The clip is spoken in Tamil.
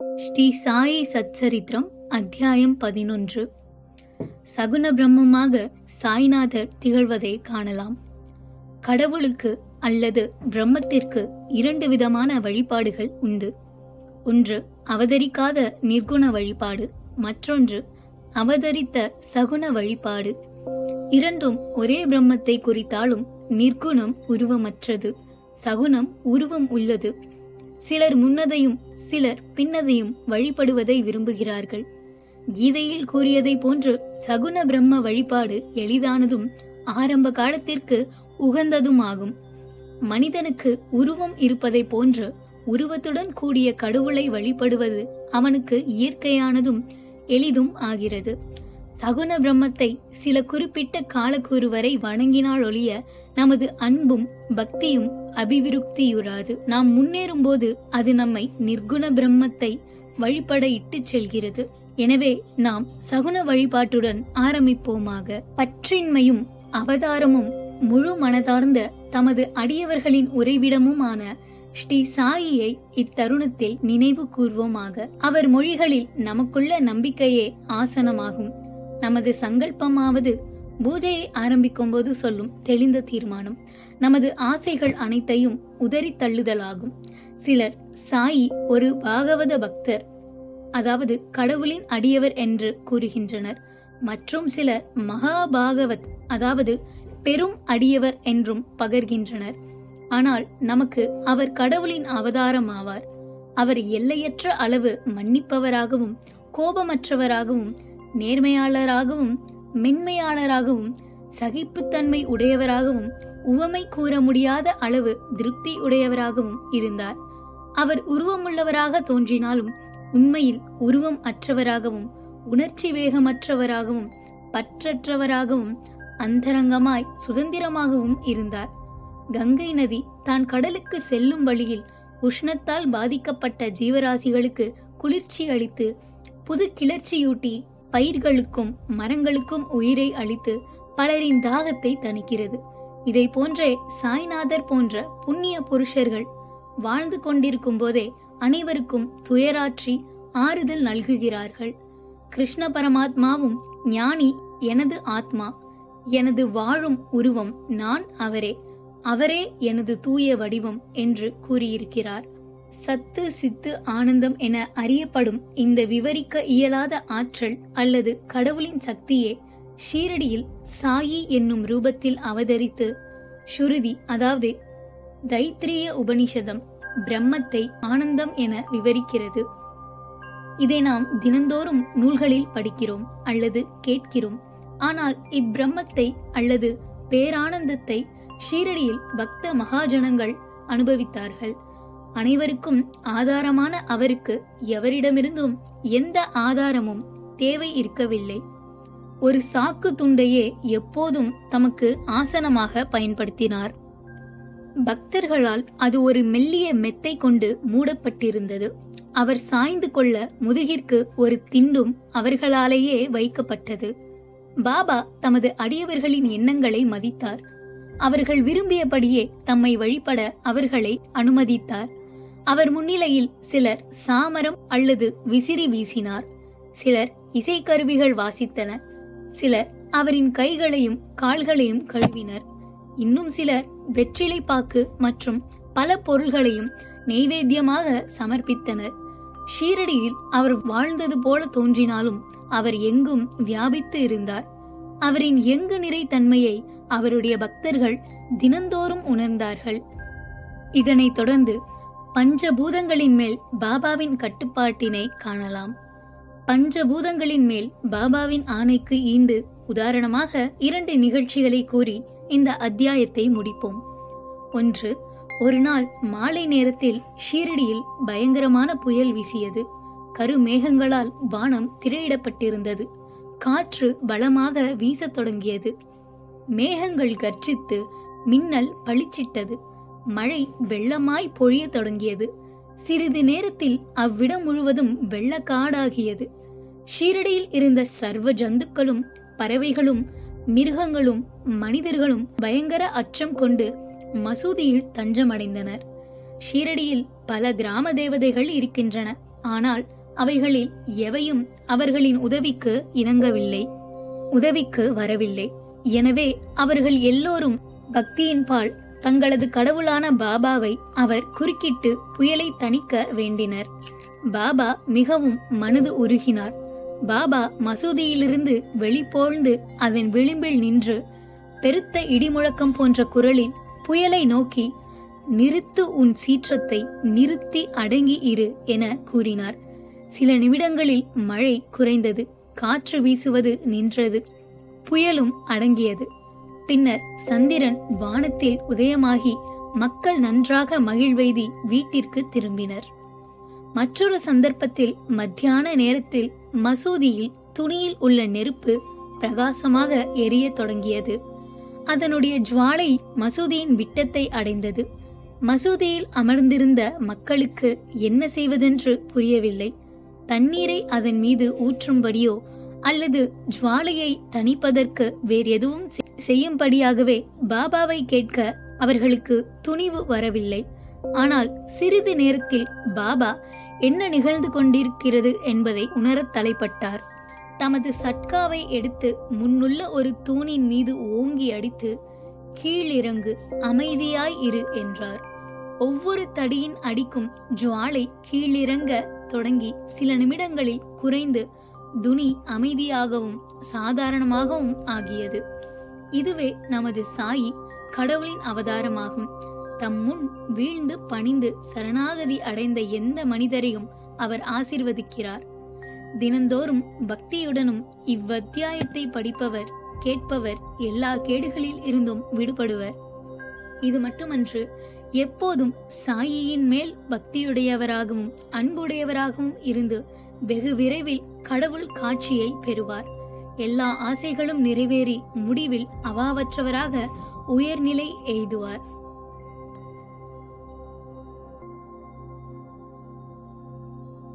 ஸ்ரீ சாயி சச்சரித்திரம் அத்தியாயம் பதினொன்று. சகுன பிரம்மமாக சாய்நாதர் திகழ்வதை காணலாம். கடவுளுக்கு அல்லது பிரம்மத்திற்கு இரண்டு விதமான வழிபாடுகள் உண்டு. ஒன்று அவதரிக்காத நிர்குண வழிபாடு. மற்றொன்று அவதரித்த சகுன வழிபாடு. இரண்டும் ஒரே பிரம்மத்தை குறித்தாலும் நிர்குணம் உருவமற்றது. சகுனம் உருவம் உள்ளது. சிலர் முன்னதையும் சிலர் பின்னதையும் வழிபடுவதை விரும்புகிறார்கள். கீதையில் கூறியதை போன்று சகுன பிரம்ம வழிபாடு எளிதானதும் ஆரம்ப காலத்திற்கு உகந்ததுமாகும். மனிதனுக்கு உருவம் இருப்பதை போன்று உருவத்துடன் கூடிய கடவுளை வழிபடுவது அவனுக்கு இயற்கையானதும் எளிதும் ஆகிறது. சகுன பிரம்மத்தை சில குறிப்பிட்ட காலக்கூறு வரை வணங்கினால் ஒழிய நமது அன்பும் பக்தியும் அபிவிருப்தியுறாது நாம் முன்னேறும் போது அது நம்மை நிர்குண பிரம்மத்தை வழிபட இட்டுச் செல்கிறது. எனவே நாம் சகுன வழிபாட்டுடன் ஆரம்பிப்போமாக. பற்றின்மையும் அவதாரமும் முழு மனதார்ந்த தமது அடியவர்களின் உறைவிடமுமான ஸ்ரீ சாயியை இத்தருணத்தில் நினைவு கூர்வோமாக. அவர் மொழிகளில் நமக்குள்ள நம்பிக்கையே ஆசனமாகும். நமது சங்கல்பமாவது பூஜையை ஆரம்பிக்கும் போது சொல்லும் தெளிந்த தீர்மானம். நமது ஆசைகள் அனைத்தையும் உதறி தள்ளுதலாகும். சிலர் சாயி ஒரு பாகவத பக்தர் அதாவது கடவுளின் அடியவர் என்று கூறுகின்றனர். மற்றும் சிலர் மகாபாகவத் அதாவது பெரும் அடியவர் என்றும் பகர்கின்றனர். ஆனால் நமக்கு அவர் கடவுளின் அவதாரம் ஆவார் அவர் எல்லையற்ற அளவு மன்னிப்பவராகவும் கோபமற்றவராகவும் நேர்மையாளராகவும் மென்மையாளராகவும் சகிப்புத்தன்மை உடையவராகவும் உவமை கூற முடியாத அளவு திருப்தி உடையவராகவும் இருந்தார். அவர் உருவமுள்ளவராக தோன்றினாலும் உண்மையில் உருவம் அற்றவராகவும் உணர்ச்சி வேகமற்றவராகவும் பற்றற்றவராகவும் அந்தரங்கமாய் சுதந்திரமாகவும் இருந்தார். கங்கை நதி தான் கடலுக்கு செல்லும் வழியில் உஷ்ணத்தால் பாதிக்கப்பட்ட ஜீவராசிகளுக்கு குளிர்ச்சி அளித்து புது கிளர்ச்சியூட்டி பயிர்களுக்கும் மரங்களுக்கும் உயிரை அளித்து பலரின் தாகத்தை தணிக்கிறது. இதை போன்றே சாய்நாதர் போன்ற புண்ணிய புருஷர்கள் வாழ்ந்து கொண்டிருக்கும் போதே அனைவருக்கும் துயராற்றி ஆறுதல் நல்குகிறார்கள். கிருஷ்ண பரமாத்மாவும் ஞானி எனது ஆத்மா எனது வாழும் உருவம் நான் அவரே அவரே எனது தூய வடிவம் என்று கூறியிருக்கிறார். சத்து சித்து ஆனந்தம் என அறியப்படும் இந்த விவரிக்க இயலாத ஆற்றல் அல்லது கடவுளின் சக்தியே ஷீரடியில் சாயி என்னும் ரூபத்தில் அவதரித்து ஸ்ருதி அதாவது தைத்திரிய உபனிஷதம் பிரம்மத்தை ஆனந்தம் என விவரிக்கிறது. இதை நாம் தினந்தோறும் நூல்களில் படிக்கிறோம் அல்லது கேட்கிறோம். ஆனால் இப்பிரம்மத்தை அல்லது பேரானந்தத்தை ஷீரடியில் பக்த மகாஜனங்கள் அனுபவித்தார்கள். அனைவருக்கும் ஆதாரமான அவருக்கு எவரிடமிருந்தும் எந்த ஆதாரமும் தேவை இருக்கவில்லை. ஒரு சாக்கு துண்டையே எப்போதும் தமக்கு ஆசனமாக பயன்படுத்தினார். பக்தர்களால் அது ஒரு மெல்லிய மெத்தை கொண்டு மூடப்பட்டிருந்தது. அவர் சாய்ந்து கொள்ள முதுகிற்கு ஒரு திண்டும் அவர்களாலேயே வைக்கப்பட்டது. பாபா தமது அடியவர்களின் எண்ணங்களை மதித்தார். அவர்கள் விரும்பியபடியே தம்மை வழிபட அவர்களை அனுமதித்தார். அவர் முன்னிலையில் சிலர் சாமரம் அல்லது விசிறி வீசினார். சிலர் இசைக்கருவிகள் வாசித்தனர். சிலர் அவரின் கைகளையும் கால்களையும் கழுவினர். இன்னும் சிலர் வெற்றிலை பாக்கு மற்றும் பல பொருள்களையும் நெய்வேத்தியமாக சமர்ப்பித்தனர். ஷீரடியில் அவர் வாழ்ந்தது போல தோன்றினாலும் அவர் எங்கும் வியாபித்து இருந்தார். அவரின் எங்கு நிறை தன்மையை அவருடைய பக்தர்கள் தினந்தோறும் உணர்ந்தார்கள். இதனைத் தொடர்ந்து பஞ்சபூதங்களின் மேல் பாபாவின் கட்டுப்பாட்டினை காணலாம். பஞ்சபூதங்களின் மேல் பாபாவின் ஆணைக்கு ஈண்டு உதாரணமாக இரண்டு நிகழ்ச்சிகளை கூறி இந்த அத்தியாயத்தை முடிப்போம். ஒன்று ஒரு நாள் மாலை நேரத்தில் ஷீரடியில் பயங்கரமான புயல் வீசியது. கருமேகங்களால் வானம் திரையிடப்பட்டிருந்தது. காற்று பலமாக வீசத் தொடங்கியது. மேகங்கள் கர்ஜித்து மின்னல் பளிச்சிட்டது. மழை வெள்ளமாய் பொழியத் தொடங்கியது. சிறிது நேரத்தில் அவ்விடம் முழுவதும் வெள்ளக்காடாகியது. ஷீரடியில் இருந்த சர்வ ஜந்துக்களும் பறவைகளும் மிருகங்களும் மனிதர்களும் பயங்கர அச்சம் கொண்டு மசூதியில் தஞ்சமடைந்தனர். ஷீரடியில் பல கிராம தேவதைகள் இருக்கின்றன. ஆனால் அவைகளில் எவையும் அவர்களின் உதவிக்கு இணங்கவில்லை. உதவிக்கு வரவில்லை. எனவே அவர்கள் எல்லோரும் பக்தியின்பால் தங்களது கடவுளான பாபாவை அவர் குறுக்கிட்டு புயலை தணிக்க வேண்டினர். பாபா மிகவும் மனது உருகினார். பாபா மசூதியிலிருந்து வெளிப்போழ்ந்து அதன் விளிம்பில் நின்று பெருத்த இடிமுழக்கம் போன்ற குரலில் புயலை நோக்கி நிறுத்து உன் சீற்றத்தை நிறுத்தி அடங்கி இரு என கூறினார். சில நிமிடங்களில் மழை குறைந்தது காற்று வீசுவது நின்றது புயலும் அடங்கியது. பின்னர் சந்திரன் வானத்தில் உதயமாகி மக்கள் நன்றாக மகிழ்வெய்தி வீட்டிற்கு திரும்பினர். மற்றொரு சந்தர்ப்பத்தில் மத்தியான நேரத்தில் மசூதியில் துணியில் உள்ள நெருப்பு பிரகாசமாக எரிய தொடங்கியது. அதனுடைய ஜுவாலை மசூதியின் விட்டத்தை அடைந்தது. மசூதியில் அமர்ந்திருந்த மக்களுக்கு என்ன செய்வதென்று புரியவில்லை. தண்ணீரை அதன் மீது ஊற்றும்படியோ அல்லது ஜுவாலையை தணிப்பதற்கு வேறு எதுவும் செய்யும்படியாகவே பாபாவை கேட்க அவர்களுக்கு துணிவு வரவில்லை. ஆனால் சிறிது நேரத்தில் பாபா என்ன நிகழ்ந்து கொண்டிருக்கிறது? என்பதை உணரத் தலைப்பட்டார். தமது சட்காவை எடுத்து முன்னுள்ள ஒரு தூணின் மீது ஓங்கி அடித்து கீழிறங்கு அமைதியாய் இரு என்றார். ஒவ்வொரு தடியின் அடிக்கும் ஜுவாலை கீழிறங்க தொடங்கி சில நிமிடங்களில் குறைந்து துணி அமைதியாகவும் சாதாரணமாகவும் ஆகியது. இதுவே நமது சாயி கடவுளின் அவதாரமாகும். தம் முன் வீழ்ந்து பணிந்து சரணாகதி அடைந்த எந்த மனிதரையும் அவர் ஆசிர்வதிக்கிறார். தினந்தோறும் பக்தியுடனும் இவ்வத்தியாயத்தை படிப்பவர் கேட்பவர் எல்லா கேடுகளில் இருந்தும் விடுபடுவர். இது மட்டுமன்று எப்போதும் சாயியின் மேல் பக்தியுடையவராகவும் அன்புடையவராகவும் இருந்து வெகு விரைவில் கடவுள் காட்சியை பெறுவார். எல்லா ஆசைகளும் நிறைவேறி முடிவில் அவாவற்றவராக உயர்நிலை எய்துவார்.